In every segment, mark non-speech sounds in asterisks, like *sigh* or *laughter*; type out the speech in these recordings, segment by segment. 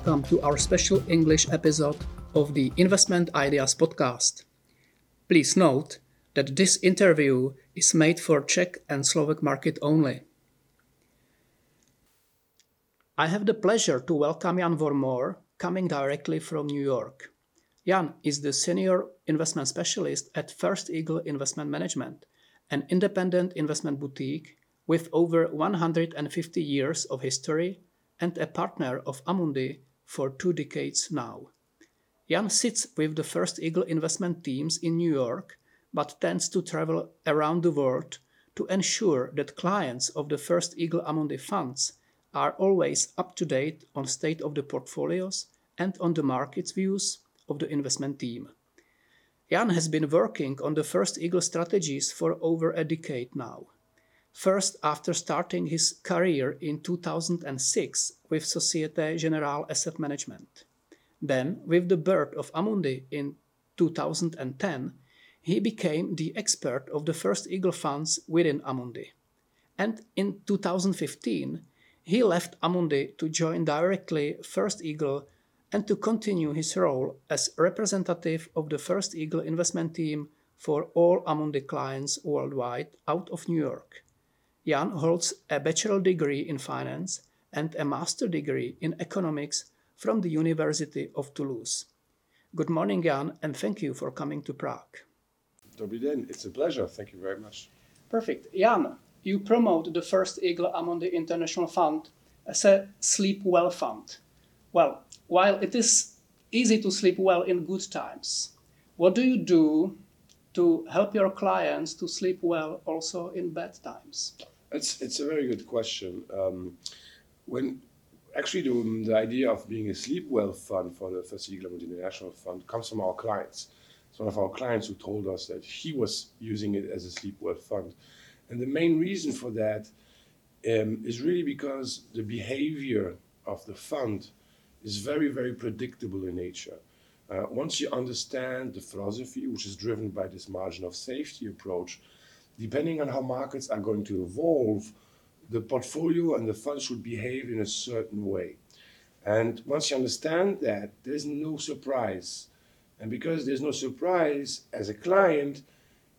welcome to our special English episode of the Investment Ideas podcast. Please note that this interview is made for Czech and Slovak market only. I have the pleasure to welcome Jan Vormor, coming directly from New York. Jan is the senior investment specialist at First Eagle Investment Management, an independent investment boutique with over 150 years of history and a partner of Amundi for two decades now. Jan sits with the First Eagle investment teams in New York, but tends to travel around the world to ensure that clients of the First Eagle Amundi funds are always up to date on state of the portfolios and on the market's views of the investment team. Jan has been working on the First Eagle strategies for over a decade now. First, after starting his career in 2006 with Societe Generale Asset Management. Then, with the birth of Amundi in 2010, he became the expert of the First Eagle funds within Amundi. And in 2015, he left Amundi to join directly First Eagle and to continue his role as representative of the First Eagle investment team for all Amundi clients worldwide out of New York. Jan holds a bachelor degree in finance and a master degree in economics from the University of Toulouse. Good morning, Jan, and thank you for coming to Prague. Dobrý den, it's a pleasure. Thank you very much. Perfect. Jan, you promote the First Eagle Amundi International Fund as a sleep well fund. Well, while it is easy to sleep well in good times, what do you do to help your clients to sleep well also in bad times? It's it's a very good question. Um, when actually the, the idea of being a sleep well fund for the First Eagle International Fund comes from our clients. It's one of our clients who told us that he was using it as a sleep well fund, and the main reason for that um, is really because the behavior of the fund is very, very predictable in nature. Uh, once you understand the philosophy, which is driven by this margin of safety approach, depending on how markets are going to evolve, the portfolio and the fund should behave in a certain way. And once you understand that, there's no surprise. And because there's no surprise, as a client,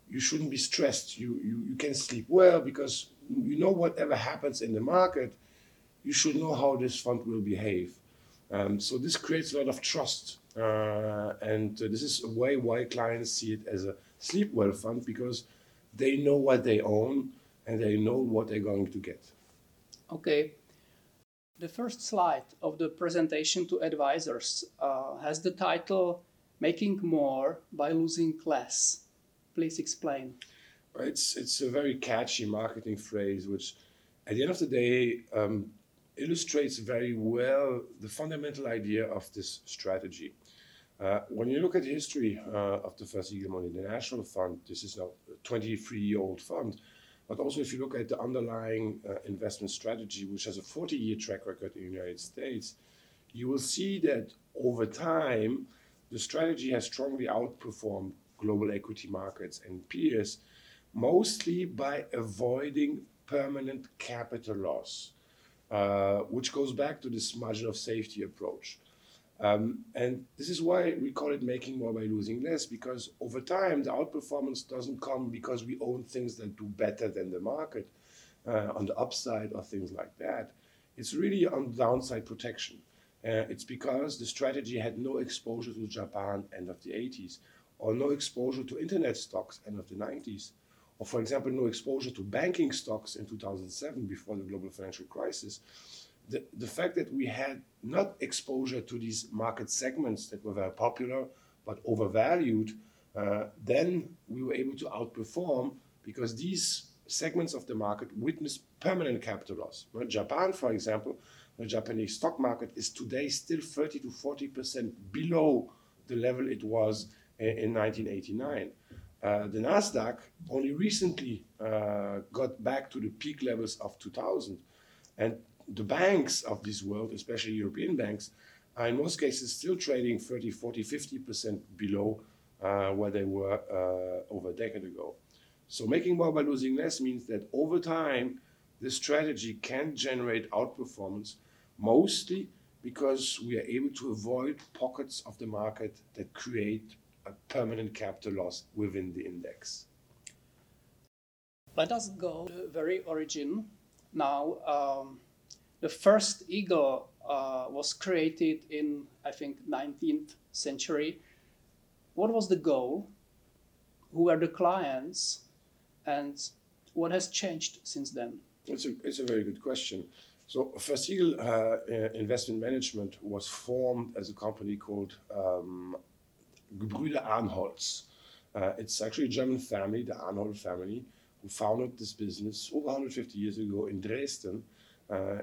you shouldn't be stressed. You, you, you can sleep well because you know whatever happens in the market, you should know how this fund will behave. Um, so this creates a lot of trust. Uh, and this is a way why clients see it as a sleep well fund because they know what they own and they know what they're going to get. Okay. The first slide of the presentation to advisors uh, has the title Making More by Losing Less. Please explain. It's, it's a very catchy marketing phrase, which at the end of the day um, illustrates very well the fundamental idea of this strategy. Uh, when you look at the history uh, of the First Eagle Amundi International Fund, this is now a 23 year old fund. But also, if you look at the underlying uh, investment strategy, which has a 40 year track record in the United States, you will see that over time, the strategy has strongly outperformed global equity markets and peers, mostly by avoiding permanent capital loss, uh, which goes back to this margin of safety approach. Um, and this is why we call it making more by losing less, because over time, the outperformance doesn't come because we own things that do better than the market uh, on the upside or things like that. It's really on downside protection. Uh, it's because the strategy had no exposure to Japan end of the 80s, or no exposure to internet stocks end of the 90s, or for example, no exposure to banking stocks in 2007 before the global financial crisis the, the fact that we had not exposure to these market segments that were very popular but overvalued, uh, then we were able to outperform because these segments of the market witnessed permanent capital loss. Japan, for example, the Japanese stock market is today still 30 to 40 percent below the level it was in, in 1989. Uh, the Nasdaq only recently uh, got back to the peak levels of 2000, and the banks of this world, especially European banks, are in most cases still trading 30, 40, 50% below uh, where they were uh, over a decade ago. So making more by losing less means that over time, this strategy can generate outperformance, mostly because we are able to avoid pockets of the market that create a permanent capital loss within the index. Let us go to the very origin. Now, um, the first eagle uh, was created in, I think, 19th century. What was the goal? Who were the clients? And what has changed since then? It's a, it's a very good question. So First Eagle uh, Investment Management was formed as a company called um, Gebrüder Arnhold. Uh, it's actually a German family, the Arnhold family, who founded this business over 150 years ago in Dresden, uh,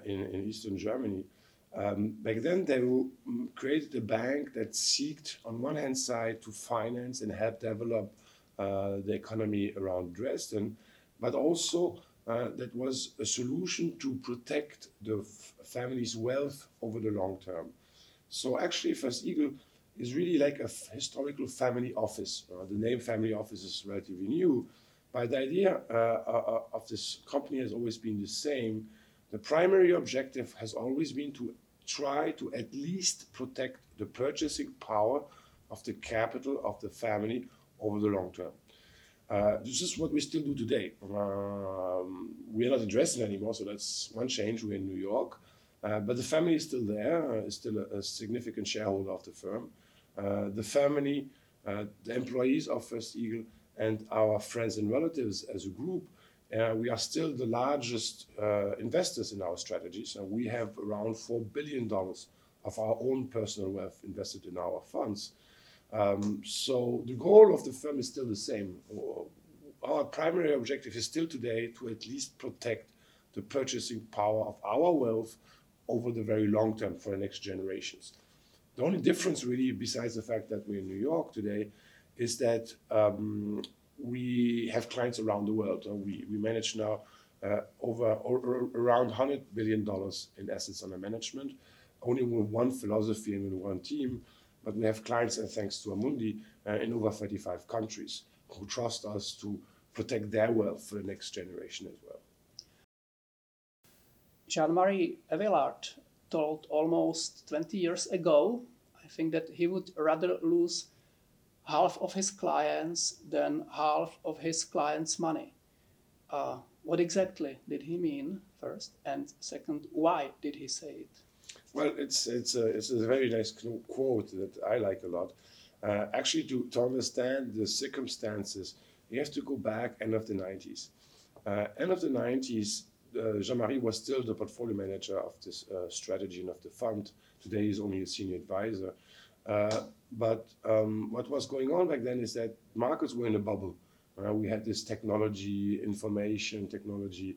in, in eastern Germany. Um, back then, they created a bank that sought, on one hand side, to finance and help develop uh, the economy around Dresden, but also uh, that was a solution to protect the family's wealth over the long term. So actually, First Eagle is really like a historical family office. Uh, the name family office is relatively new, but the idea uh, uh, of this company has always been the same. The primary objective has always been to try to at least protect the purchasing power of the capital of the family over the long term. Uh, this is what we still do today. Um, we are not in Dresden anymore, so that's one change. We're in New York. Uh, but the family is still there, uh, is still a, a, significant shareholder of the firm. Uh, the family, uh, the employees of First Eagle, and our friends and relatives as a group, uh, we are still the largest investors in our strategies. and we have around $4 billion of our own personal wealth invested in our funds. Um, so the goal of the firm is still the same. Our primary objective is still today to at least protect the purchasing power of our wealth over the very long term for the next generations. The only difference, really, besides the fact that we're in New York today, is that um, we have clients around the world. Uh, we, manage now uh, over around $100 billion in assets under management, only with one philosophy and with one team but we have clients, and thanks to Amundi, uh, in over 35 countries who trust us to protect their wealth for the next generation as well. Jean-Marie Eveillard told almost 20 years ago, I think that he would rather lose half of his clients than half of his clients' money. Uh, what exactly did he mean, first? And second, why did he say it? Well, it's it's a it's a very nice quote that I like a lot. Uh, actually, to to understand the circumstances, you have to go back end of the 90s. Uh, end of the 90s, uh, Jean-Marie was still the portfolio manager of this uh, strategy and of the fund. Today, he's only a senior advisor. Uh, but um, what was going on back then is that markets were in a bubble. Uh, we had this technology, information technology,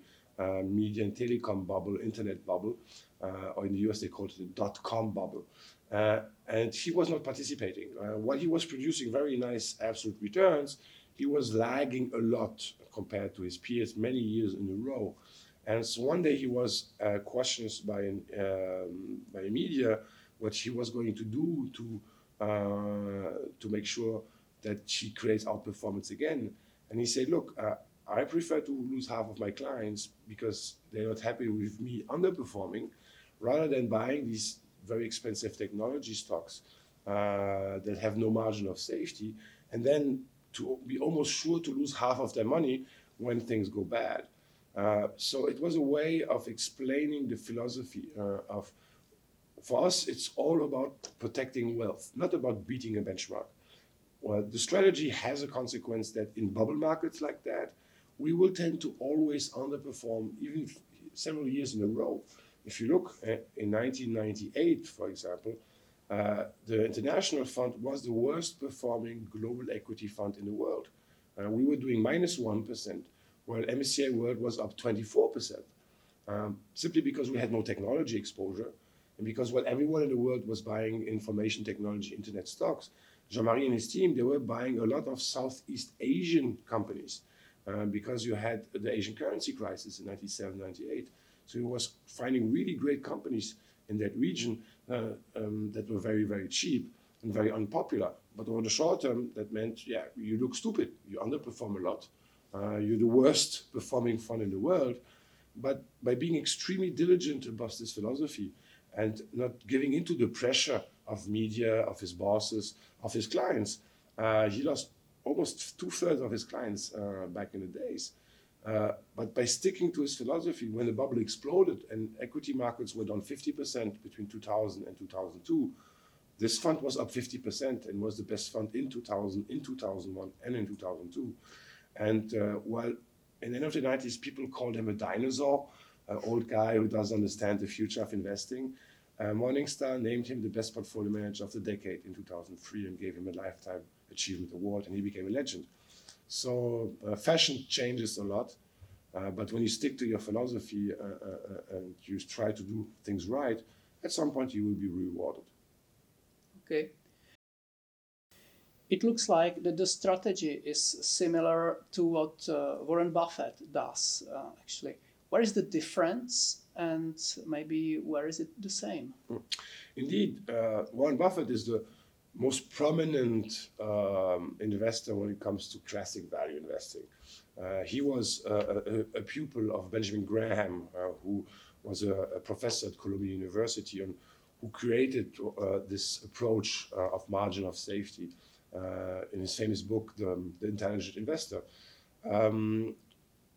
media and telecom bubble, internet bubble uh, or in the US they called it the dot com bubble. Uh, and he was not participating. Uh, while he was producing very nice absolute returns, he was lagging a lot compared to his peers many years in a row. And so one day he was uh, questioned by, um, by media what she was going to do to, uh, to make sure that she creates outperformance again. And he said, look, uh, I prefer to lose half of my clients because they're not happy with me underperforming rather than buying these very expensive technology stocks uh, that have no margin of safety, and then to be almost sure to lose half of their money when things go bad. Uh, so it was a way of explaining the philosophy uh, of, for us, it's all about protecting wealth, not about beating a benchmark. Well, the strategy has a consequence that in bubble markets like that, we will tend to always underperform even several years in a row. If you look at, in 1998, for example, uh, the international fund was the worst performing global equity fund in the world. Uh, we were doing minus 1, while MSCI World was up 24%, um, simply because we had no technology exposure and because while everyone in the world was buying information technology, internet stocks, Jean-Marie and his team, they were buying a lot of Southeast Asian companies uh, because you had the Asian currency crisis in 97, 98. So he was finding really great companies in that region uh, um, that were very, very cheap and very unpopular. But over the short term, that meant, yeah, you look stupid, you underperform a lot, uh, you're the worst performing fund in the world. But by being extremely diligent about this philosophy and not giving into the pressure of media, of his bosses, of his clients. Uh, he lost almost two thirds of his clients uh, back in the days. Uh, but by sticking to his philosophy, when the bubble exploded and equity markets were down 50% between 2000 and 2002, this fund was up 50% and was the best fund in 2000, in 2001, and in 2002. And uh, while in the end of the 90s, people called him a dinosaur, an old guy who doesn't understand the future of investing. Uh, Morningstar named him the best portfolio manager of the decade in 2003 and gave him a lifetime achievement award, and he became a legend. So uh, fashion changes a lot, uh, but when you stick to your philosophy uh, uh, uh, and you try to do things right, at some point you will be rewarded. Okay. It looks like that the strategy is similar to what Warren Buffett does, actually. Where is the difference and maybe where is it the same? Indeed, uh, Warren Buffett is the most prominent um, investor when it comes to classic value investing. Uh, he was a, a, pupil of Benjamin Graham, uh, who was a, a, professor at Columbia University and who created uh, this approach uh, of margin of safety uh, in his famous book, The, the Intelligent Investor. Um,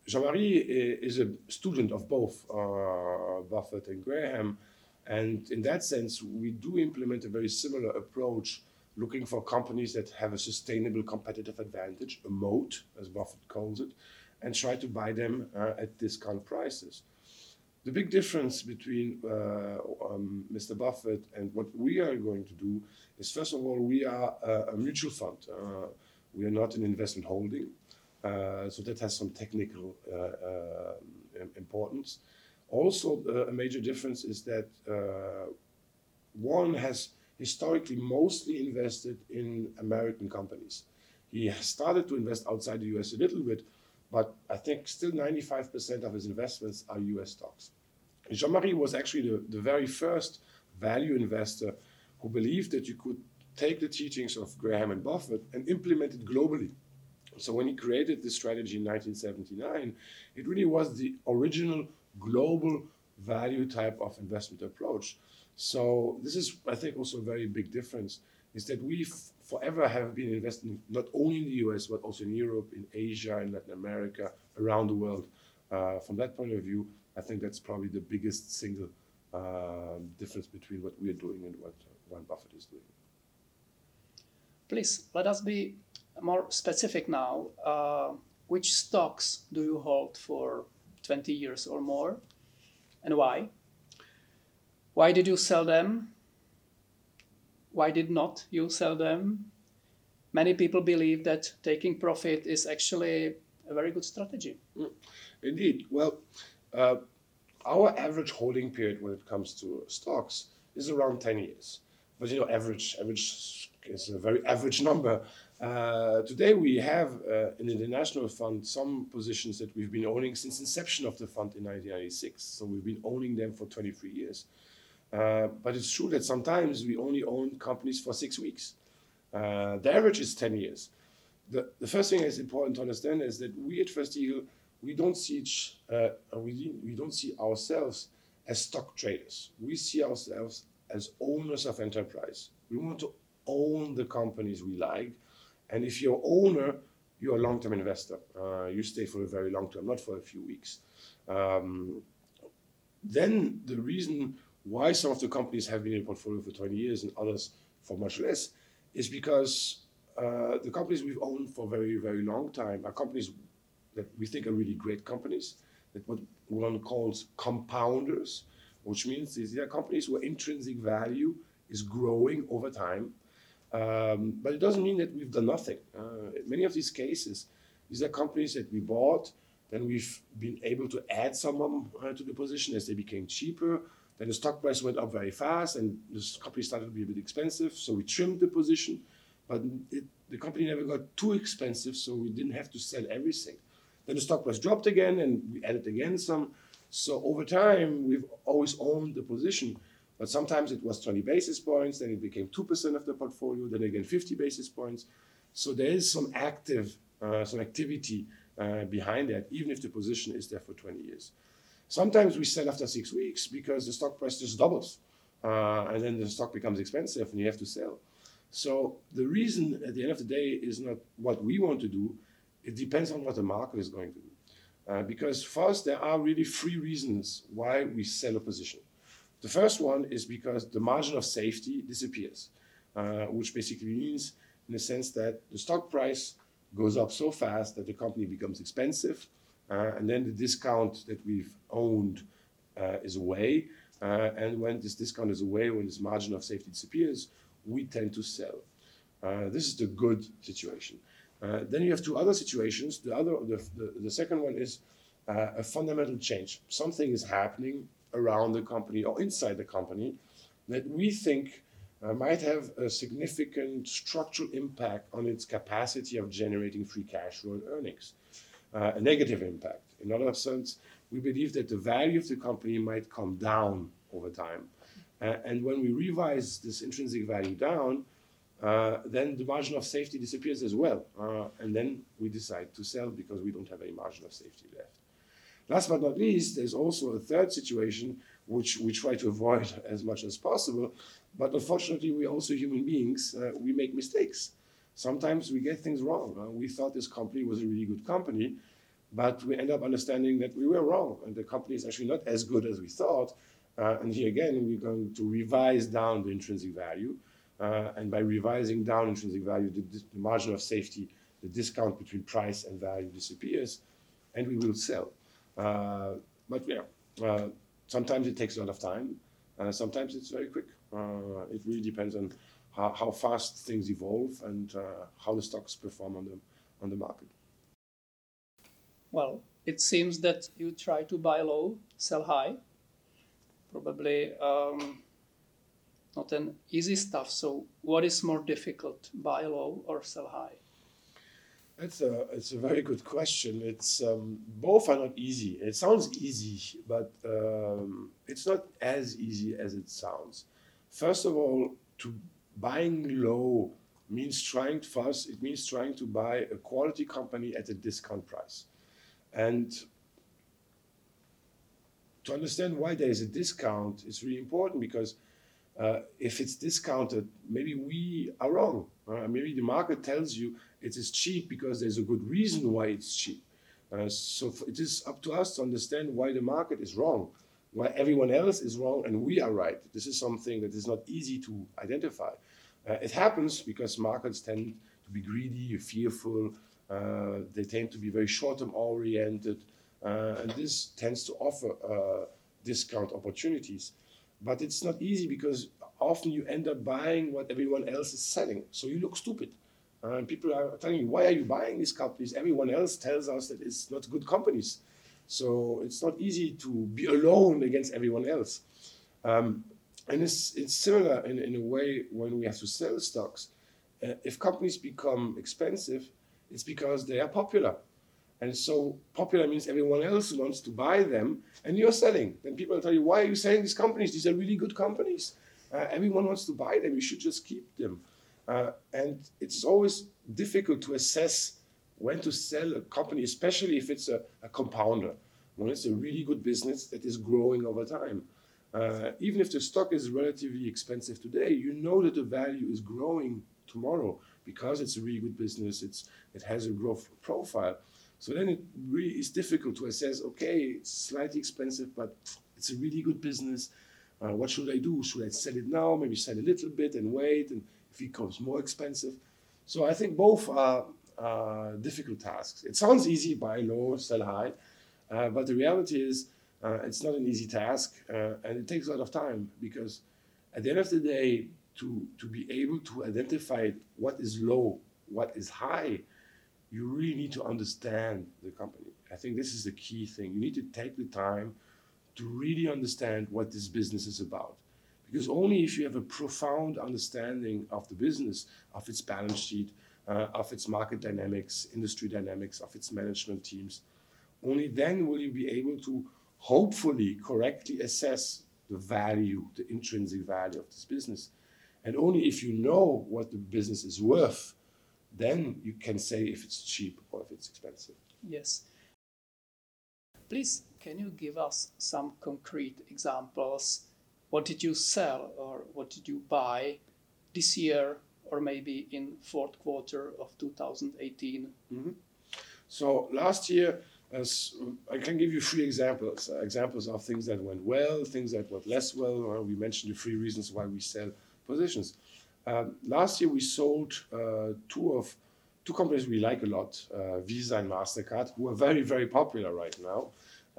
Jean-Marie is a student of both uh, Buffett and Graham, and in that sense, we do implement a very similar approach, looking for companies that have a sustainable competitive advantage, a moat, as Buffett calls it, and try to buy them uh, at discount prices. The big difference between uh, um, Mr. Buffett and what we are going to do is, first of all, we are a, a mutual fund. Uh, we are not an investment holding. Uh, so that has some technical uh, uh, importance. Also, a major difference is that Warren has historically mostly invested in American companies. He started to invest outside the US a little bit, but I think still 95% of his investments are US stocks. Jean Marie was actually the, the very first value investor who believed that you could take the teachings of Graham and Buffett and implement it globally. So when he created this strategy in 1979, it really was the original global value type of investment approach. So this is, I think, also a very big difference is that we forever have been investing not only in the US but also in Europe, in Asia, in Latin America, around the world. Uh, from that point of view, I think that's probably the biggest single uh, difference between what we are doing and what Warren Buffett is doing. Please let us be more specific now, uh, which stocks do you hold for 20 years or more and why? Why did you sell them? Why did not you sell them? Many people believe that taking profit is actually a very good strategy. Mm, indeed. Well, uh, our average holding period when it comes to stocks is around 10 years. But you know, average average is a very average number. Uh, today we have uh, in the international fund some positions that we've been owning since inception of the fund in 1996. So we've been owning them for 23 years. Uh, but it's true that sometimes we only own companies for six weeks. Uh, the average is 10 years. The, the first thing that's important to understand is that we at First Eagle, we don't see uh, we, we don't see ourselves as stock traders. We see ourselves as owners of enterprise. We want to own the companies we like and if you're owner, you're a long-term investor. Uh, you stay for a very long term, not for a few weeks. Um, then the reason why some of the companies have been in portfolio for 20 years and others for much less is because uh, the companies we've owned for a very, very long time are companies that we think are really great companies, that what one calls compounders, which means these are companies where intrinsic value is growing over time um, but it doesn't mean that we've done nothing. Uh, many of these cases, these are companies that we bought, then we've been able to add someone uh, to the position as they became cheaper. Then the stock price went up very fast, and this company started to be a bit expensive, so we trimmed the position. But it, the company never got too expensive, so we didn't have to sell everything. Then the stock price dropped again, and we added again some. So over time, we've always owned the position. But sometimes it was 20 basis points, then it became 2% of the portfolio, then again 50 basis points. So there is some active, uh, some activity uh, behind that, even if the position is there for 20 years. Sometimes we sell after six weeks because the stock price just doubles. uh, and then the stock becomes expensive and you have to sell. So the reason at the end of the day is not what we want to do. It depends on what the market is going to do. Uh, because first, there are really three reasons why we sell a position. The first one is because the margin of safety disappears, uh, which basically means, in the sense that the stock price goes up so fast that the company becomes expensive, uh, and then the discount that we've owned uh, is away. Uh, and when this discount is away, when this margin of safety disappears, we tend to sell. Uh, this is the good situation. Uh, then you have two other situations. The other, the, the, the second one is a fundamental change. Something is happening around the company or inside the company that we think uh, might have a significant structural impact on its capacity of generating free cash flow and earnings, uh, a negative impact. In other words, we believe that the value of the company might come down over time. Uh, and when we revise this intrinsic value down, uh, then the margin of safety disappears as well. Uh, and then we decide to sell because we don't have any margin of safety left. Last but not least, there's also a third situation which we try to avoid *laughs* as much as possible. But unfortunately, we're also human beings. Uh, we make mistakes. Sometimes we get things wrong. Uh, we thought this company was a really good company, but we end up understanding that we were wrong, and the company is actually not as good as we thought. Uh, and here again, we're going to revise down the intrinsic value. Uh, and by revising down intrinsic value, the, the, margin of safety, the discount between price and value disappears, and we will sell. Uh, but yeah, uh, sometimes it takes a lot of time. Uh, sometimes it's very quick. Uh, it really depends on how, how fast things evolve and how the stocks perform on the, on the market. Well, it seems that you try to buy low, sell high. Probably um, not an easy stuff. So, what is more difficult, buy low or sell high? It's a it's a very good question. It's um, both are not easy. It sounds easy, but um, it's not as easy as it sounds. First of all, to buying low means trying first. It means trying to buy a quality company at a discount price, and to understand why there is a discount is really important because uh, if it's discounted, maybe we are wrong. Uh, maybe the market tells you it is cheap because there's a good reason why it's cheap. Uh, so it is up to us to understand why the market is wrong, why everyone else is wrong and we are right. This is something that is not easy to identify. Uh, it happens because markets tend to be greedy, fearful, uh, they tend to be very short-term oriented, uh, and this tends to offer discount opportunities. But it's not easy because often you end up buying what everyone else is selling. So you look stupid. Uh, and people are telling you, why are you buying these companies? Everyone else tells us that it's not good companies. So it's not easy to be alone against everyone else. Um, and it's, it's similar in, in a way when we have to sell stocks. Uh, if companies become expensive, it's because they are popular. And so popular means everyone else wants to buy them, and you're selling. Then people tell you, why are you selling these companies? These are really good companies. Uh, everyone wants to buy them. You should just keep them. Uh, and it's always difficult to assess when to sell a company, especially if it's a, a compounder, when it's a really good business that is growing over time. Uh, even if the stock is relatively expensive today, you know that the value is growing tomorrow because it's a really good business. It's, it has a growth profile. So then it really is difficult to assess, okay, it's slightly expensive, but it's a really good business. Uh, what should I do? Should I sell it now? Maybe sell a little bit and wait, and becomes more expensive. So I think both are uh, difficult tasks. It sounds easy, buy low, sell high, uh, but the reality is uh, it's not an easy task, uh, and it takes a lot of time because at the end of the day, to, to be able to identify what is low, what is high, you really need to understand the company. I think this is the key thing. You need to take the time to really understand what this business is about. Because only if you have a profound understanding of the business, of its balance sheet, uh, of its market dynamics, industry dynamics, of its management teams, only then will you be able to hopefully correctly assess the value, the intrinsic value of this business. And only if you know what the business is worth, then you can say if it's cheap or if it's expensive. Yes. Please, can you give us some concrete examples what did you sell or what did you buy this year or maybe in fourth quarter of 2018? Mm-hmm. So last year, as I can give you three examples. Examples of things that went well, things that went less well. We mentioned the three reasons why we sell positions. Um, last year we sold uh, two of two companies we like a lot, uh, Visa and Mastercard, who are very very popular right now.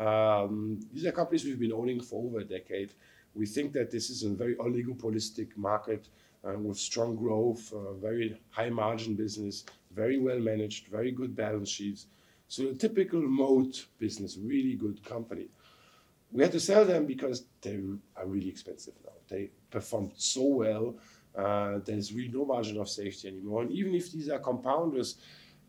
Um, these are companies we've been owning for over a decade. We think that this is a very oligopolistic market uh, with strong growth, uh, very high margin business, very well managed, very good balance sheets. So a typical moat business, really good company. We had to sell them because they are really expensive now. They performed so well. Uh, there's really no margin of safety anymore. And even if these are compounders,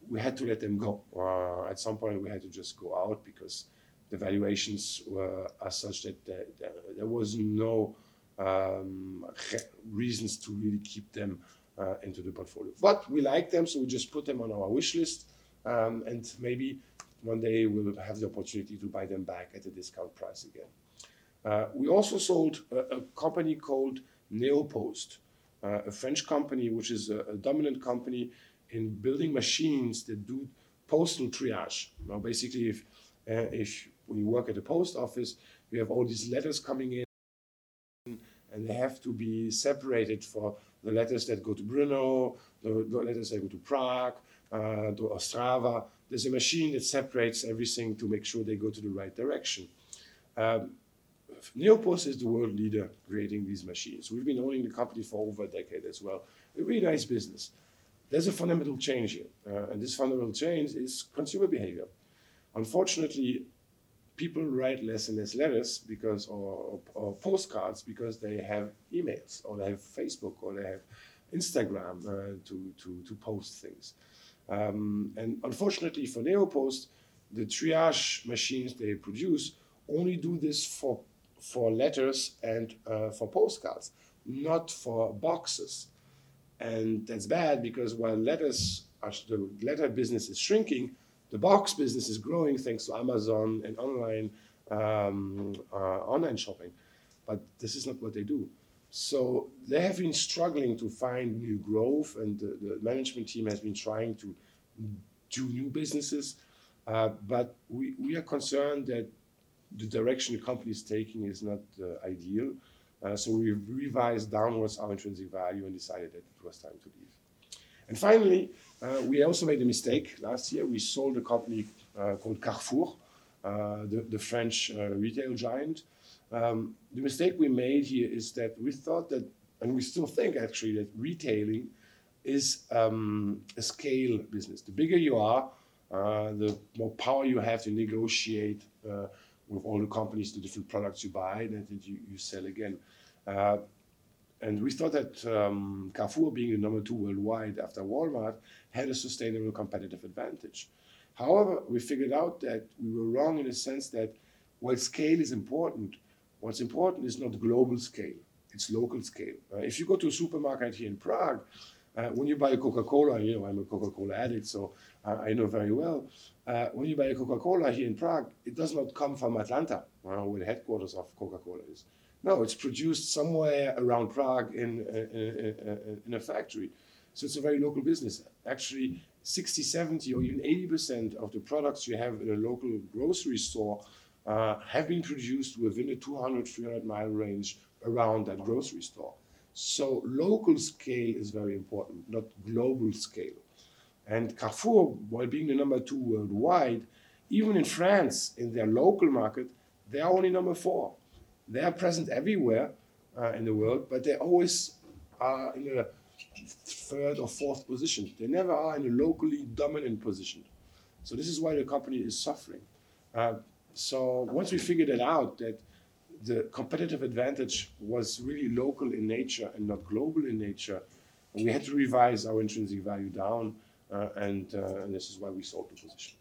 we had to let them go. Uh, at some point, we had to just go out because the valuations were as such that there, there, was no um, reasons to really keep them uh, into the portfolio. But we like them, so we just put them on our wish list, um, and maybe one day we'll have the opportunity to buy them back at a discount price again. Uh, we also sold a, a company called Neopost, uh, a French company which is a, a, dominant company in building machines that do postal triage. Now, basically, if uh, if when you work at a post office, you have all these letters coming in and they have to be separated for the letters that go to Brno, the, the letters that go to Prague, uh, to Ostrava. There's a machine that separates everything to make sure they go to the right direction. Um, Neopost is the world leader creating these machines. We've been owning the company for over a decade as well. A really nice business. There's a fundamental change here, uh, and this fundamental change is consumer behavior. Unfortunately, people write less and less letters because or, or, postcards because they have emails or they have Facebook or they have Instagram uh, to, to, to post things. Um, and unfortunately for Neopost, the triage machines they produce only do this for, for letters and uh, for postcards, not for boxes. And that's bad because while letters are, the letter business is shrinking, the box business is growing thanks to Amazon and online um, uh, online shopping, but this is not what they do. So they have been struggling to find new growth, and the, the management team has been trying to do new businesses. Uh, but we, we are concerned that the direction the company is taking is not uh, ideal. Uh, so we revised downwards our intrinsic value and decided that it was time to leave. And finally, uh, we also made a mistake last year. We sold a company uh, called Carrefour, uh, the, the, French uh, retail giant. Um, the mistake we made here is that we thought that, and we still think actually, that retailing is um, a scale business. The bigger you are, uh, the more power you have to negotiate uh, with all the companies, the different products you buy, and that you, you sell again. And we thought that um, Carrefour, being the number two worldwide after Walmart, had a sustainable competitive advantage. However, we figured out that we were wrong in the sense that while scale is important, what's important is not global scale, it's local scale. Uh, if you go to a supermarket here in Prague, uh, when you buy a Coca-Cola, you know, I'm a Coca-Cola addict, so uh, I know very well. Uh, when you buy a Coca-Cola here in Prague, it does not come from Atlanta, where the headquarters of Coca-Cola is. No, it's produced somewhere around Prague in, in, a factory. So it's a very local business. Actually, 60, 70, or even 80% of the products you have in a local grocery store uh, have been produced within a 200, 300 mile range around that grocery store. So local scale is very important, not global scale. And Carrefour, while being the number two worldwide, even in France, in their local market, they are only number four. They are present everywhere uh, in the world, but they always are in a third or fourth position. They never are in a locally dominant position. So this is why the company is suffering. Uh, so once we figured it out that the competitive advantage was really local in nature and not global in nature, we had to revise our intrinsic value down, uh, and, uh, and this is why we sold the position.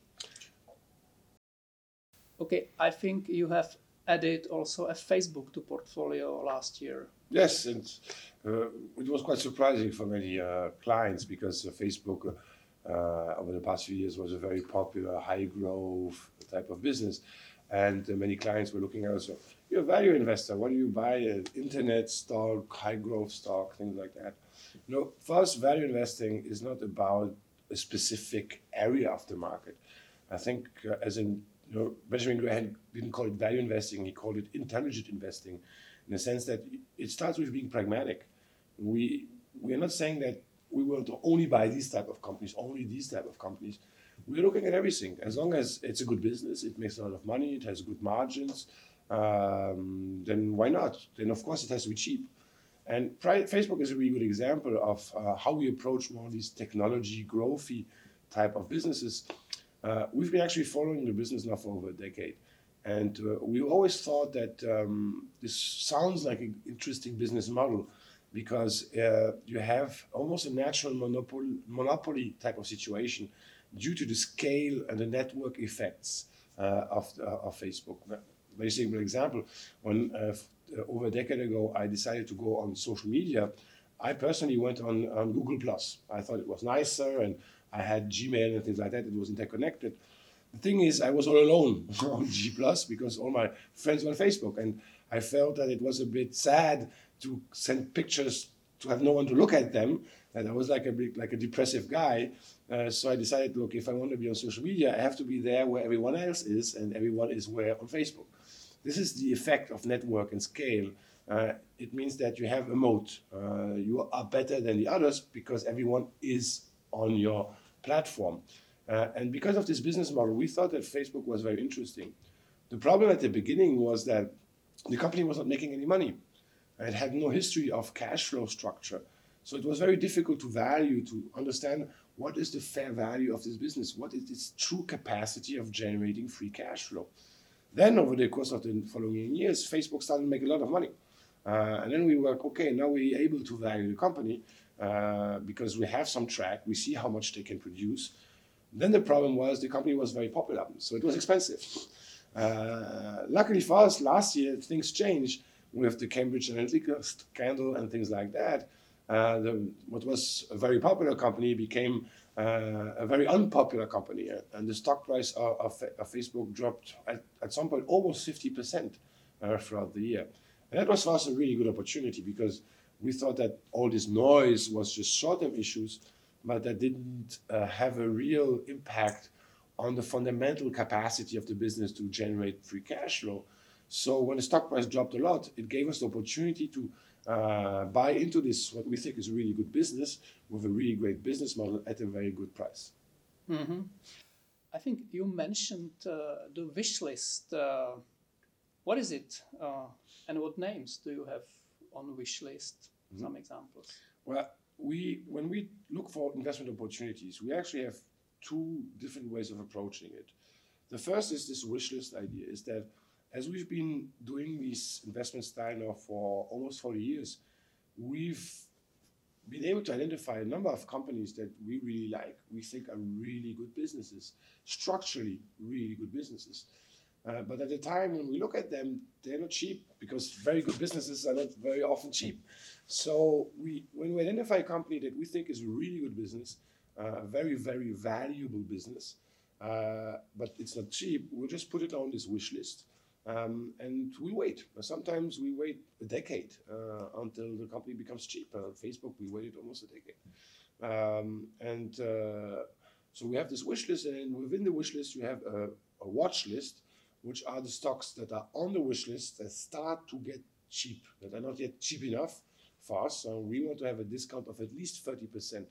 Okay, I think you have added also a Facebook to portfolio last year. Yes, and uh, it was quite surprising for many uh, clients because uh, Facebook uh, over the past few years was a very popular, high growth type of business. and uh, many clients were looking at us. You're a value investor. What do you buy? An internet stock, high growth stock, things like that. You know, for us, value investing is not about a specific area of the market. I think, uh, as in you know, Benjamin Graham didn't call it value investing; he called it intelligent investing, in the sense that it starts with being pragmatic. We we are not saying that we want to only buy these type of companies, only these type of companies. We're looking at everything. As long as it's a good business, it makes a lot of money, it has good margins, um, then why not? Then of course it has to be cheap. And Facebook is a really good example of uh, how we approach more of these technology growthy type of businesses. Uh, we've been actually following the business now for over a decade. And uh, we always thought that um, this sounds like an interesting business model because uh, you have almost a natural monopoly, monopoly type of situation due to the scale and the network effects uh, of, uh, of Facebook. Very simple example, when uh, over a decade ago I decided to go on social media, I personally went on, on Google Plus. I thought it was nicer and I had Gmail and things like that. It was interconnected. The thing is, I was all alone *laughs* on G Plus because all my friends were on Facebook, and I felt that it was a bit sad to send pictures to have no one to look at them. And I was like a bit, like a depressive guy. Uh, so I decided, look, if I want to be on social media, I have to be there where everyone else is, and everyone is where on Facebook. This is the effect of network and scale. Uh, it means that you have a moat. Uh, you are better than the others because everyone is on your platform. Uh, and because of this business model, we thought that Facebook was very interesting. The problem at the beginning was that the company was not making any money. It had no history of cash flow structure. So it was very difficult to value, to understand what is the fair value of this business, what is its true capacity of generating free cash flow. Then, over the course of the following years, Facebook started to make a lot of money. Uh, and then we were okay, now we're able to value the company uh, because we have some track, we see how much they can produce. Then the problem was the company was very popular, so it was expensive. Uh, luckily for us, last year things changed with the Cambridge Analytica scandal and things like that. Uh, the, what was a very popular company became uh, a very unpopular company, and the stock price of, of, of Facebook dropped at, at, some point almost 50% uh, throughout the year. And that was for us a really good opportunity because we thought that all this noise was just short-term issues, but that didn't uh, have a real impact on the fundamental capacity of the business to generate free cash flow. So when the stock price dropped a lot, it gave us the opportunity to uh, buy into this, what we think is a really good business with a really great business model at a very good price. Mm-hmm. I think you mentioned uh, the wish list. Uh, what is it, uh, and what names do you have on wish list? Mm-hmm. Some examples. Well, we when we look for investment opportunities, we actually have two different ways of approaching it. The first is this wish list idea: is that as we've been doing this investment style now for almost 40 years, we've been able to identify a number of companies that we really like, we think are really good businesses, structurally really good businesses. Uh, but at the time when we look at them, they're not cheap because very good businesses are not very often cheap. So we, when we identify a company that we think is a really good business, uh, a very, very valuable business, uh, but it's not cheap, we'll just put it on this wish list. Um, and we wait. Sometimes we wait a decade uh, until the company becomes cheap. Uh, Facebook, we waited almost a decade. Um, and so we have this wish list, and within the wish list, you have a, a, watch list, which are the stocks that are on the wish list that start to get cheap, that are not yet cheap enough for us. So we want to have a discount of at least 30%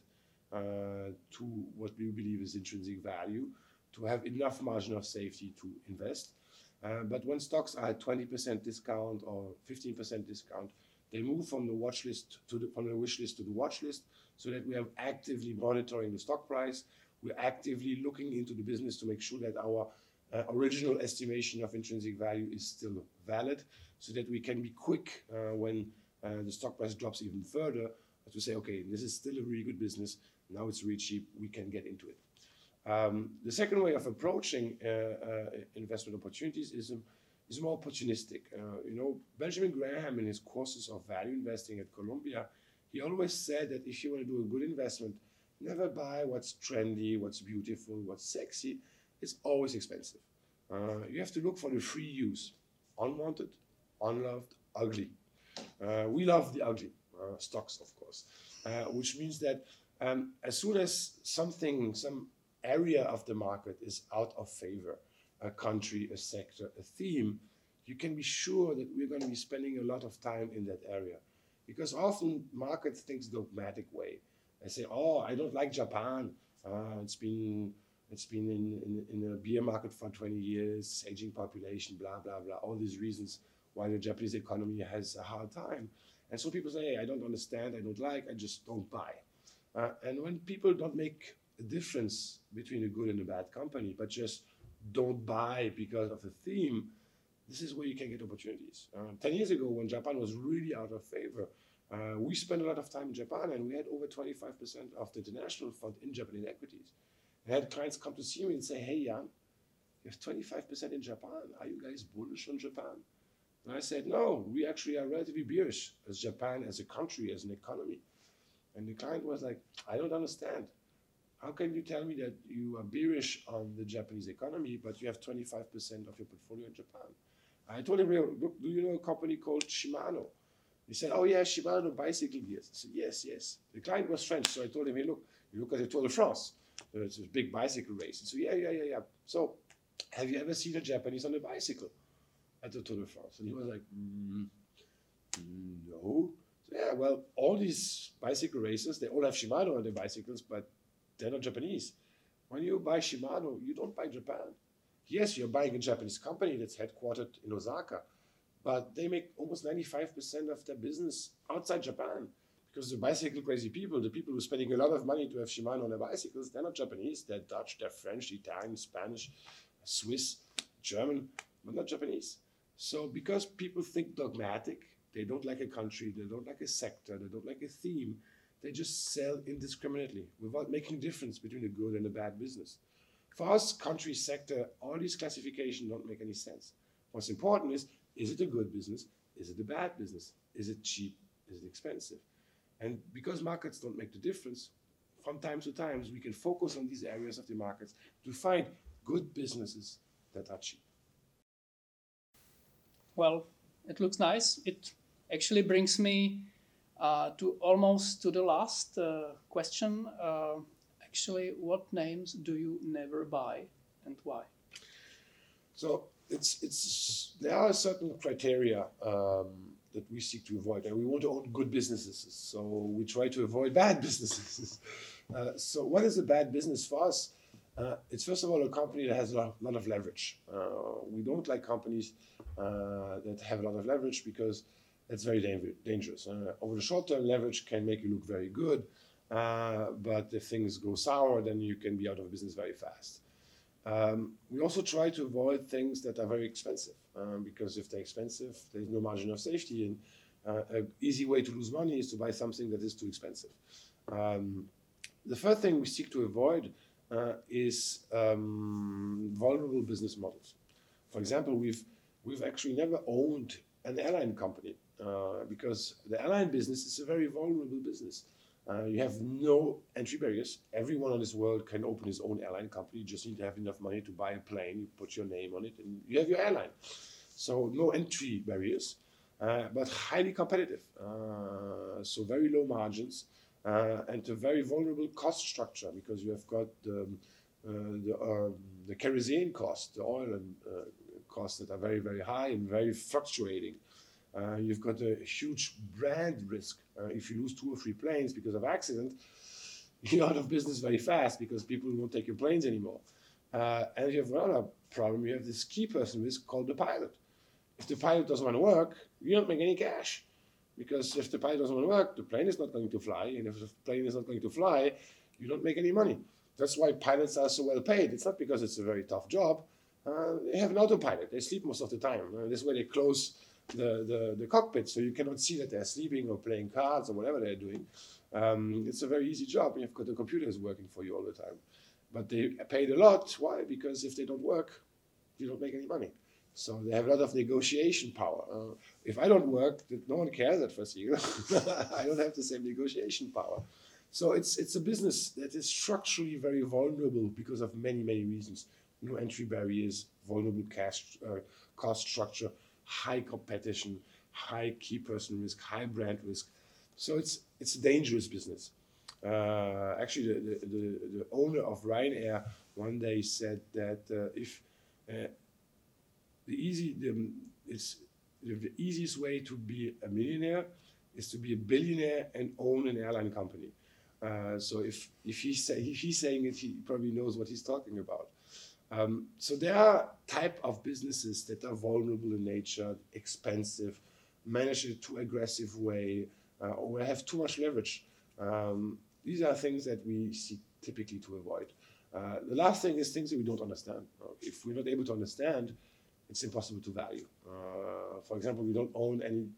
uh, to what we believe is intrinsic value to have enough margin of safety to invest. Uh, but when stocks are at 20% discount or 15% discount, they move from the watch list to the, from the wish list to the watch list so that we are actively monitoring the stock price. We're actively looking into the business to make sure that our uh, original estimation of intrinsic value is still valid so that we can be quick uh, when uh, the stock price drops even further to say, okay, this is still a really good business. Now it's really cheap. We can get into it. Um, the second way of approaching uh, uh, investment opportunities is, um, is more opportunistic. Uh, you know, Benjamin Graham in his courses of value investing at Columbia, he always said that if you want to do a good investment, never buy what's trendy, what's beautiful, what's sexy. It's always expensive. Uh, you have to look for the free use unwanted, unloved, ugly. Uh, we love the ugly uh, stocks, of course, uh, which means that um, as soon as something, some area of the market is out of favor, a country, a sector, a theme, you can be sure that we're going to be spending a lot of time in that area. Because often markets think dogmatic way. They say, oh, I don't like Japan. Uh, it's been it's been in, in, in beer market for 20 years, aging population, blah, blah, blah, all these reasons why the Japanese economy has a hard time. And so people say, hey, I don't understand, I don't like, I just don't buy. Uh, and when people don't make a difference between a good and a bad company, but just don't buy because of the theme, this is where you can get opportunities. Uh, 10 years ago, when Japan was really out of favor, uh, we spent a lot of time in Japan and we had over 25% of the international fund in Japanese equities. I had clients come to see me and say, hey, Jan, you have 25% in Japan. Are you guys bullish on Japan? And I said, no, we actually are relatively bearish as Japan, as a country, as an economy. And the client was like, I don't understand. How can you tell me that you are bearish on the Japanese economy, but you have 25% of your portfolio in Japan? I told him, look, do you know a company called Shimano? He said, oh yeah, Shimano bicycle gears. I said, yes, yes. The client was French, so I told him, hey, look, you look at the Tour de France. It's a big bicycle race. So yeah, yeah, yeah, yeah. So have you ever seen a Japanese on a bicycle at the Tour de France? And he was like, mm, no. So yeah, well, all these bicycle races, they all have Shimano on their bicycles, but they're not Japanese. When you buy Shimano, you don't buy Japan. Yes, you're buying a Japanese company that's headquartered in Osaka, but they make almost 95% of their business outside Japan because the bicycle crazy people, the people who are spending a lot of money to have Shimano on their bicycles, they're not Japanese, they're Dutch, they're French, Italian, Spanish, Swiss, German, but not Japanese. So because people think dogmatic, they don't like a country, they don't like a sector, they don't like a theme, they just sell indiscriminately without making a difference between a good and a bad business. For us, country, sector, all these classifications don't make any sense. What's important is, is it a good business? Is it a bad business? Is it cheap? Is it expensive? And because markets don't make the difference, from time to time, we can focus on these areas of the markets to find good businesses that are cheap. Well, it looks nice. It actually brings me uh, to almost to the last uh, question. Uh, actually, what names do you never buy and why? So it's it's there are certain criteria um, that we seek to avoid. And we want to own good businesses, so we try to avoid bad *laughs* businesses. Uh, so, what is a bad business for us? Uh, it's first of all a company that has a lot, of leverage. Uh, we don't like companies uh, that have a lot of leverage because it's very dangerous. Uh, over the short term, leverage can make you look very good, uh, but if things go sour, then you can be out of business very fast. Um, we also try to avoid things that are very expensive um, because if they're expensive, there's no margin of safety. And uh, an easy way to lose money is to buy something that is too expensive. Um, the third thing we seek to avoid uh, is um, vulnerable business models. For example, we've we've actually never owned an airline company uh, because the airline business is a very vulnerable business. Uh, you have no entry barriers. Everyone in this world can open his own airline company. You just need to have enough money to buy a plane. You put your name on it, and you have your airline. So no entry barriers, uh, but highly competitive. Uh, so very low margins uh, and a very vulnerable cost structure because you have got the uh, the, um, the kerosene cost, the oil and uh, costs that are very very high and very fluctuating. Uh, you've got a huge brand risk. Uh, if you lose two or three planes because of accident, *laughs* you're out of business very fast because people won't take your planes anymore. Uh, and you have another problem. You have this key person risk called the pilot. If the pilot doesn't want to work, you don't make any cash. Because if the pilot doesn't want to work, the plane is not going to fly. And if the plane is not going to fly, you don't make any money. That's why pilots are so well paid. It's not because it's a very tough job. Uh, they have an autopilot. They sleep most of the time. Uh, this way they close the, the, the cockpit, so you cannot see that they're sleeping or playing cards or whatever they're doing. Um, it's a very easy job. You've got the computers working for you all the time. But they paid a lot. Why? Because if they don't work, you don't make any money. So they have a lot of negotiation power. Uh, if I don't work, no one cares at First Eagle. *laughs* I don't have the same negotiation power. So it's it's a business that is structurally very vulnerable because of many many reasons. no entry barriers, vulnerable cash uh, cost structure, high competition, high key person risk, high brand risk. So it's it's a dangerous business. Uh, actually, the, the, the, owner of Ryanair one day said that uh, if uh, the easy the, it's the easiest way to be a millionaire is to be a billionaire and own an airline company. Uh, so if if he's say, if he's saying it, he probably knows what he's talking about. Um, so there are type of businesses that are vulnerable in nature, expensive, manage in a too aggressive way, uh, or have too much leverage. Um, these are things that we seek typically to avoid. Uh, the last thing is things that we don't understand. Uh, if we're not able to understand, it's impossible to value. Uh, for example, we don't own any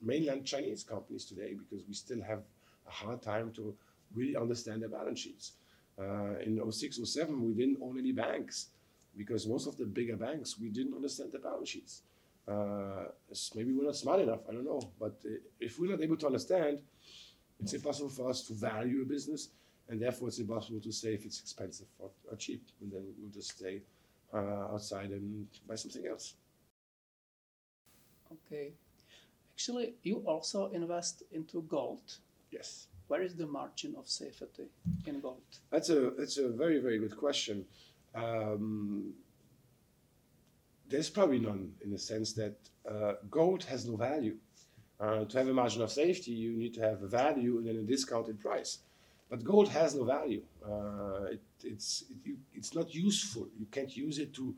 mainland Chinese companies today because we still have a hard time to really understand their balance sheets. Uh, in 06, 07, we didn't own any banks because most of the bigger banks, we didn't understand their balance sheets. Uh, maybe we're not smart enough, I don't know. But uh, if we're not able to understand, it's impossible for us to value a business, and therefore it's impossible to say if it's expensive or, or cheap. And then we'll just stay uh, outside and buy something else. Okay. Actually, you also invest into gold. Yes. Where is the margin of safety in gold? That's a that's a very very good question. Um, there's probably none in the sense that uh, gold has no value. Uh, to have a margin of safety, you need to have a value and then a discounted price. But gold has no value. Uh, it, it's, it, it's not useful. You can't use it to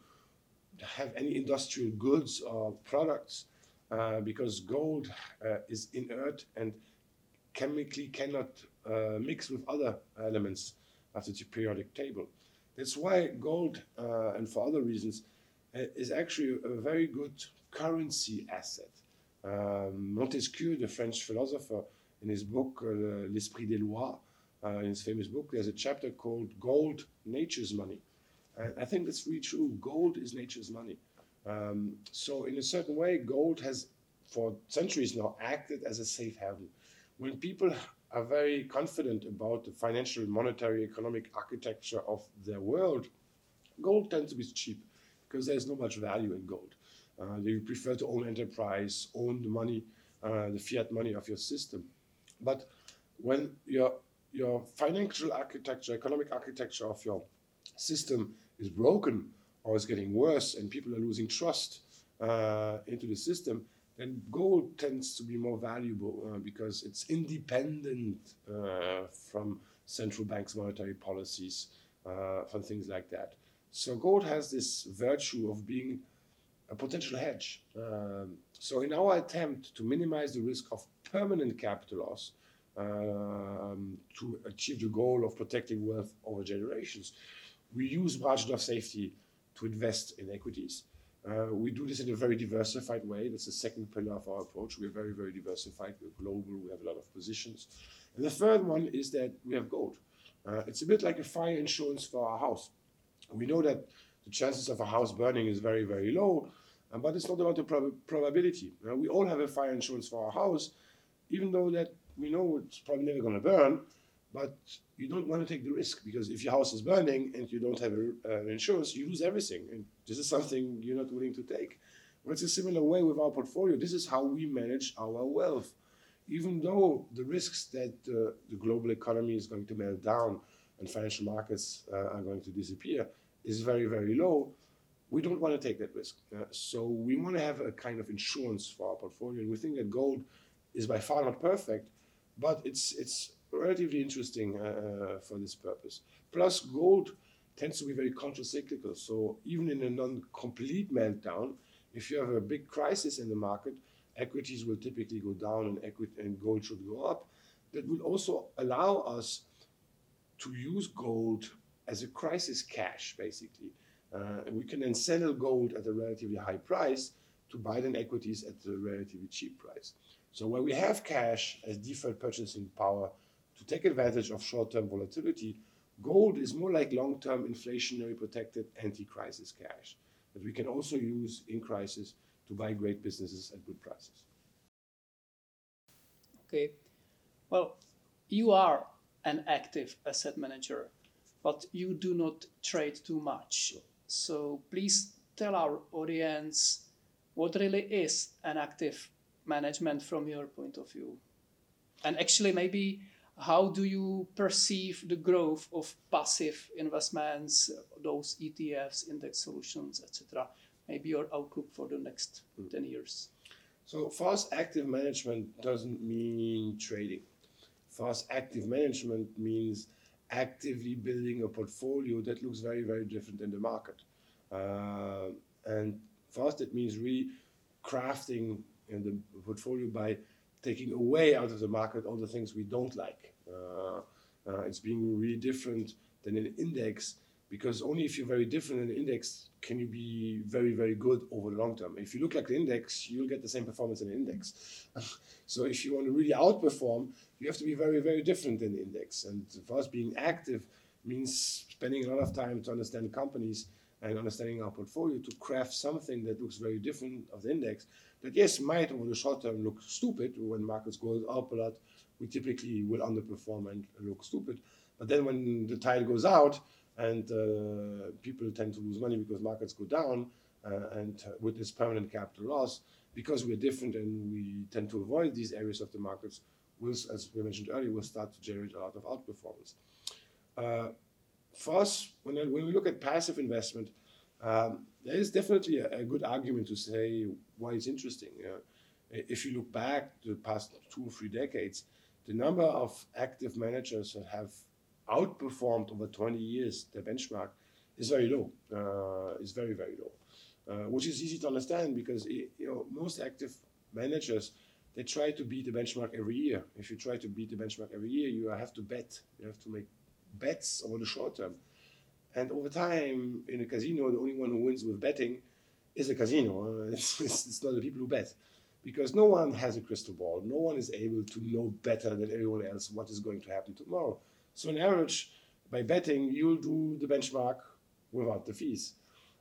have any industrial goods or products uh, because gold uh, is inert and chemically cannot uh, mix with other elements of the periodic table. That's why gold, uh, and for other reasons, uh, is actually a very good currency asset. Um, Montesquieu, the French philosopher, in his book uh, L'Esprit des Lois, uh, in his famous book, there's a chapter called Gold, Nature's Money. And I think that's really true. Gold is nature's money. Um, so, in a certain way, gold has, for centuries now, acted as a safe haven. When people are very confident about the financial, monetary, economic architecture of their world, gold tends to be cheap because there's not much value in gold. Uh, you prefer to own enterprise, own the money, uh, the fiat money of your system. But when your your financial architecture, economic architecture of your system is broken or is getting worse, and people are losing trust uh, into the system, then gold tends to be more valuable uh, because it's independent uh, from central banks' monetary policies, uh, from things like that. So gold has this virtue of being a potential hedge. Um, so in our attempt to minimize the risk of permanent capital loss, um, to achieve the goal of protecting wealth over generations, we use margin of safety to invest in equities. Uh, we do this in a very diversified way. That's the second pillar of our approach. We're very, very diversified. We're global. We have a lot of positions. And the third one is that we have gold. Uh, it's a bit like a fire insurance for our house. We know that the chances of a house burning is very, very low, uh, but it's not about the prob- probability. Uh, we all have a fire insurance for our house, even though that we know it's probably never going to burn, but you don't want to take the risk because if your house is burning and you don't have a, uh, an insurance, you lose everything. And this is something you're not willing to take. Well, it's a similar way with our portfolio. This is how we manage our wealth. Even though the risks that uh, the global economy is going to melt down and financial markets uh, are going to disappear is very, very low, we don't want to take that risk. Uh, so we want to have a kind of insurance for our portfolio. And we think that gold is by far not perfect, but it's it's relatively interesting uh, for this purpose. Plus, gold tends to be very countercyclical. So even in a non-complete meltdown, if you have a big crisis in the market, equities will typically go down and equity and gold should go up. That will also allow us to use gold as a crisis cash, basically. Uh, we can then sell gold at a relatively high price to buy then equities at a relatively cheap price. So where we have cash as deferred purchasing power to take advantage of short-term volatility, gold is more like long-term inflationary protected anti-crisis cash that we can also use in crisis to buy great businesses at good prices. Okay. Well, you are an active asset manager, but you do not trade too much. So please tell our audience what really is an active management from your point of view. And actually, maybe how do you perceive the growth of passive investments, those ETFs, index solutions, etc.? Maybe your outlook for the next mm. 10 years. So, fast active management doesn't mean trading. Fast active management means actively building a portfolio that looks very, very different in the market. Uh, and fast, it means really crafting in the portfolio by taking away out of the market all the things we don't like. Uh, uh, it's being really different than an index because only if you're very different in an index can you be very, very good over the long term. If you look like the index, you'll get the same performance in the index. *laughs* so if you want to really outperform, you have to be very, very different than the index. And for us, being active means spending a lot of time to understand companies and understanding our portfolio to craft something that looks very different of the index that yes might over the short term look stupid when markets go up a lot. We typically will underperform and look stupid. But then when the tide goes out and uh, people tend to lose money because markets go down uh, and with this permanent capital loss because we're different and we tend to avoid these areas of the markets will as we mentioned earlier will start to generate a lot of outperformance. Uh, for us, when, when we look at passive investment, um, there is definitely a, a, good argument to say why it's interesting. if you look back the past two or three decades, the number of active managers that have outperformed over 20 years the benchmark is very low. Uh, very very low, uh, which is easy to understand because you know most active managers they try to beat the benchmark every year. If you try to beat the benchmark every year, you have to bet. You have to make bets over the short term. And over time, in a casino, the only one who wins with betting is a casino. *laughs* It's, it's, not the people who bet. Because no one has a crystal ball. No one is able to know better than everyone else what is going to happen tomorrow. So, on average, by betting, you'll do the benchmark without the fees.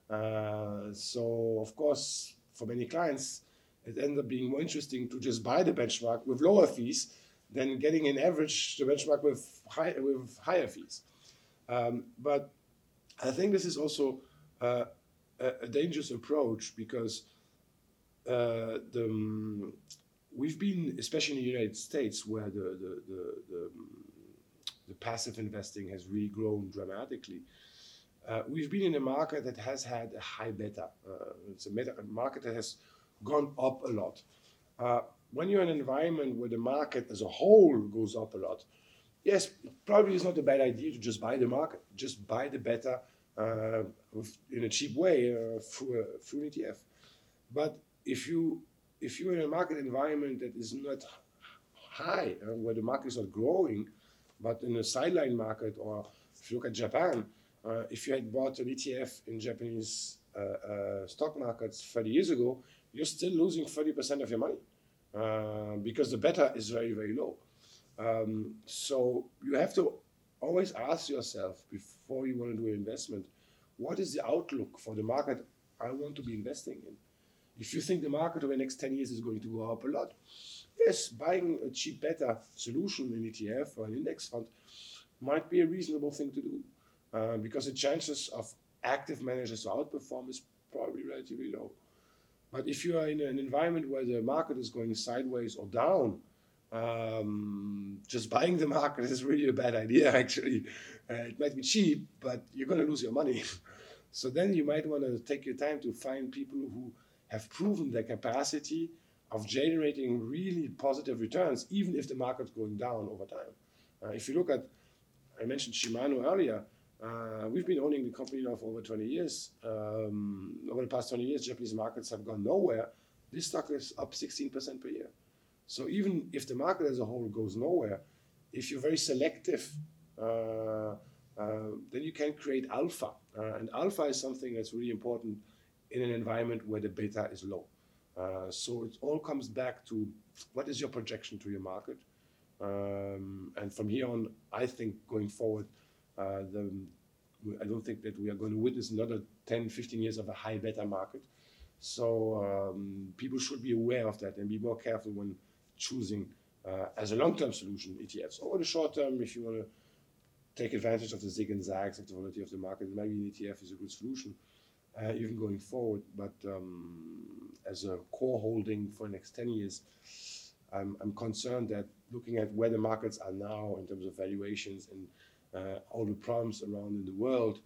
Uh, so, of course, for many clients, it ends up being more interesting to just buy the benchmark with lower fees than getting an average to benchmark with, high, with higher fees. Um, but I think this is also uh, a, a, dangerous approach because uh, the, um, we've been, especially in the United States, where the, the, the, the, the passive investing has really grown dramatically. Uh, we've been in a market that has had a high beta. Uh, it's a, meta, a market that has gone up a lot. Uh, when you're in an environment where the market as a whole goes up a lot, yes, probably it's not a bad idea to just buy the market, just buy the beta uh, in a cheap way uh, through, a, through an ETF. But if you if you're in a market environment that is not high, uh, where the market is not growing, but in a sideline market, or if you look at Japan, uh, if you had bought an ETF in Japanese uh, uh, stock markets 30 years ago, you're still losing 30% of your money. Uh, because the beta is very, very low. Um, so you have to always ask yourself before you want to do an investment, what is the outlook for the market I want to be investing in? If you think the market over the next 10 years is going to go up a lot, yes, buying a cheap beta solution, an ETF or an index fund, might be a reasonable thing to do uh, because the chances of active managers to outperform is probably relatively low. But if you are in an environment where the market is going sideways or down, um, just buying the market is really a bad idea, *laughs* actually. Uh, it might be cheap, but you're going to lose your money. *laughs* so then you might want to take your time to find people who have proven their capacity of generating really positive returns, even if the market's going down over time. Uh, if you look at, I mentioned Shimano earlier, uh, we've been owning the company now for over 20 years. Um, over the past 20 years, Japanese markets have gone nowhere. This stock is up 16% per year. So even if the market as a whole goes nowhere, if you're very selective, uh, uh, then you can create alpha. Uh, and alpha is something that's really important in an environment where the beta is low. Uh, so it all comes back to what is your projection to your market? Um, and from here on, I think going forward, uh, the, I don't think that we are going to witness another 10, 15 years of a high beta market. So um, people should be aware of that and be more careful when choosing uh, as a long-term solution ETFs. Over the short term, if you want to take advantage of the zig and zags of the volatility of the market, maybe an ETF is a good solution. uh, even going forward. But um, as a core holding for the next 10 years, I'm, I'm concerned that looking at where the markets are now in terms of valuations and all the problems around in the world,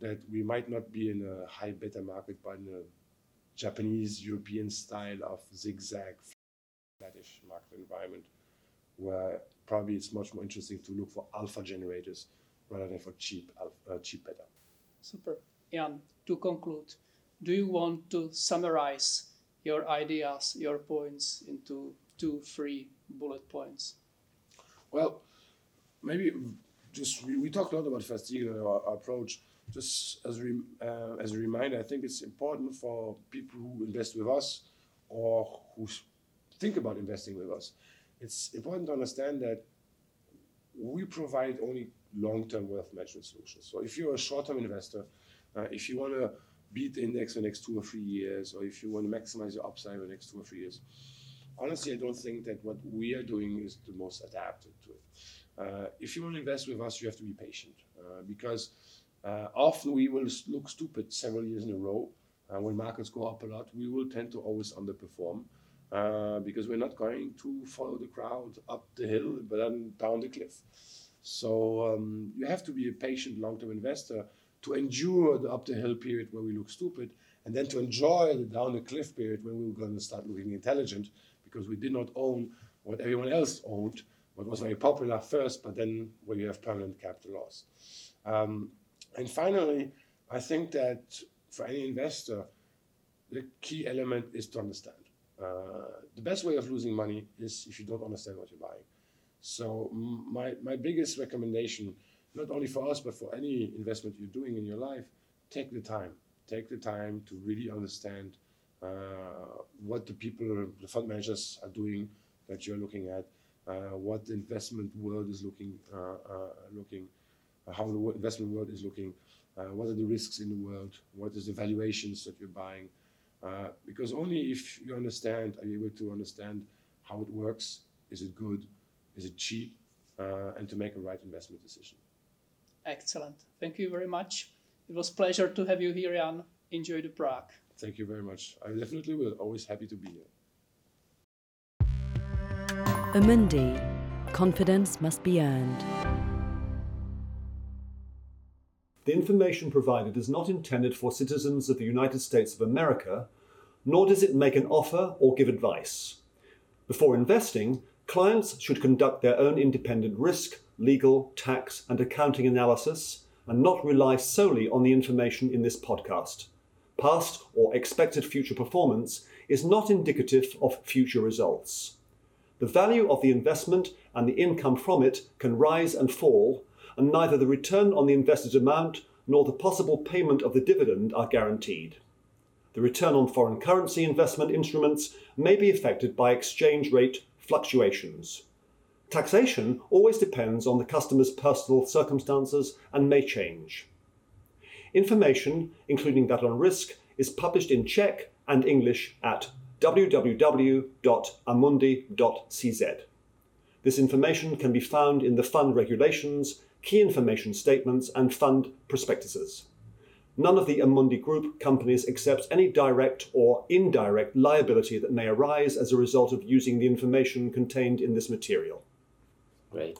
that we might not be in a high beta market, but in a Japanese European style of zigzag flattish market environment, where probably it's much more interesting to look for alpha generators rather than for cheap alpha, uh, cheap beta. Super. Jan, to conclude, do you want to summarize your ideas, your points into two, three bullet points? Well, maybe just we, we talked a lot about First Eagle, our, approach. Just as uh, as a reminder, I think it's important for people who invest with us or who think about investing with us. It's important to understand that we provide only long-term wealth management solutions. So if you're a short-term investor, uh, if you want to beat the index for the next two or three years, or if you want to maximize your upside for the next two or three years, honestly, I don't think that what we are doing is the most adapted to it. Uh, if you want to invest with us, you have to be patient uh, because uh, often we will look stupid several years in a row. Uh, when markets go up a lot, we will tend to always underperform uh, because we're not going to follow the crowd up the hill, but then down the cliff. So um, you have to be a patient long-term investor to endure the up the hill period where we look stupid, and then to enjoy the down the cliff period when we were going to start looking intelligent because we did not own what everyone else owned, what was very popular first, but then where you have permanent capital loss. Um, and finally, I think that for any investor, the key element is to understand. Uh, the best way of losing money is if you don't understand what you're buying. So my, my biggest recommendation, not only for us, but for any investment you're doing in your life, take the time. Take the time to really understand uh, what the people, the fund managers are doing that you're looking at, Uh, what the investment world is looking, uh, uh looking, uh, how the investment world is looking, what are the risks in the world, what is the valuations that you're buying, because only if you understand, are you able to understand how it works, is it good, is it cheap, and to make a right investment decision. Excellent. Thank you very much. It was pleasure to have you here, Jan. Enjoy the Prague. Thank you very much. I definitely will. Always happy to be here. Amundi. Confidence must be earned. The information provided is not intended for citizens of the United States of America, nor does it make an offer or give advice. Before investing, clients should conduct their own independent risk, legal, tax, and accounting analysis and not rely solely on the information in this podcast past or expected future performance is not indicative of future results. The value of the investment and the income from it can rise and fall, and neither the return on the invested amount nor the possible payment of the dividend are guaranteed. The return on foreign currency investment instruments may be affected by exchange rate fluctuations. Taxation always depends on the customer's personal circumstances and may change. Information, including that on risk, is published in Czech and English at www.amundi.cz. This information can be found in the fund regulations, key information statements, and fund prospectuses. None of the Amundi Group companies accepts any direct or indirect liability that may arise as a result of using the information contained in this material. Great.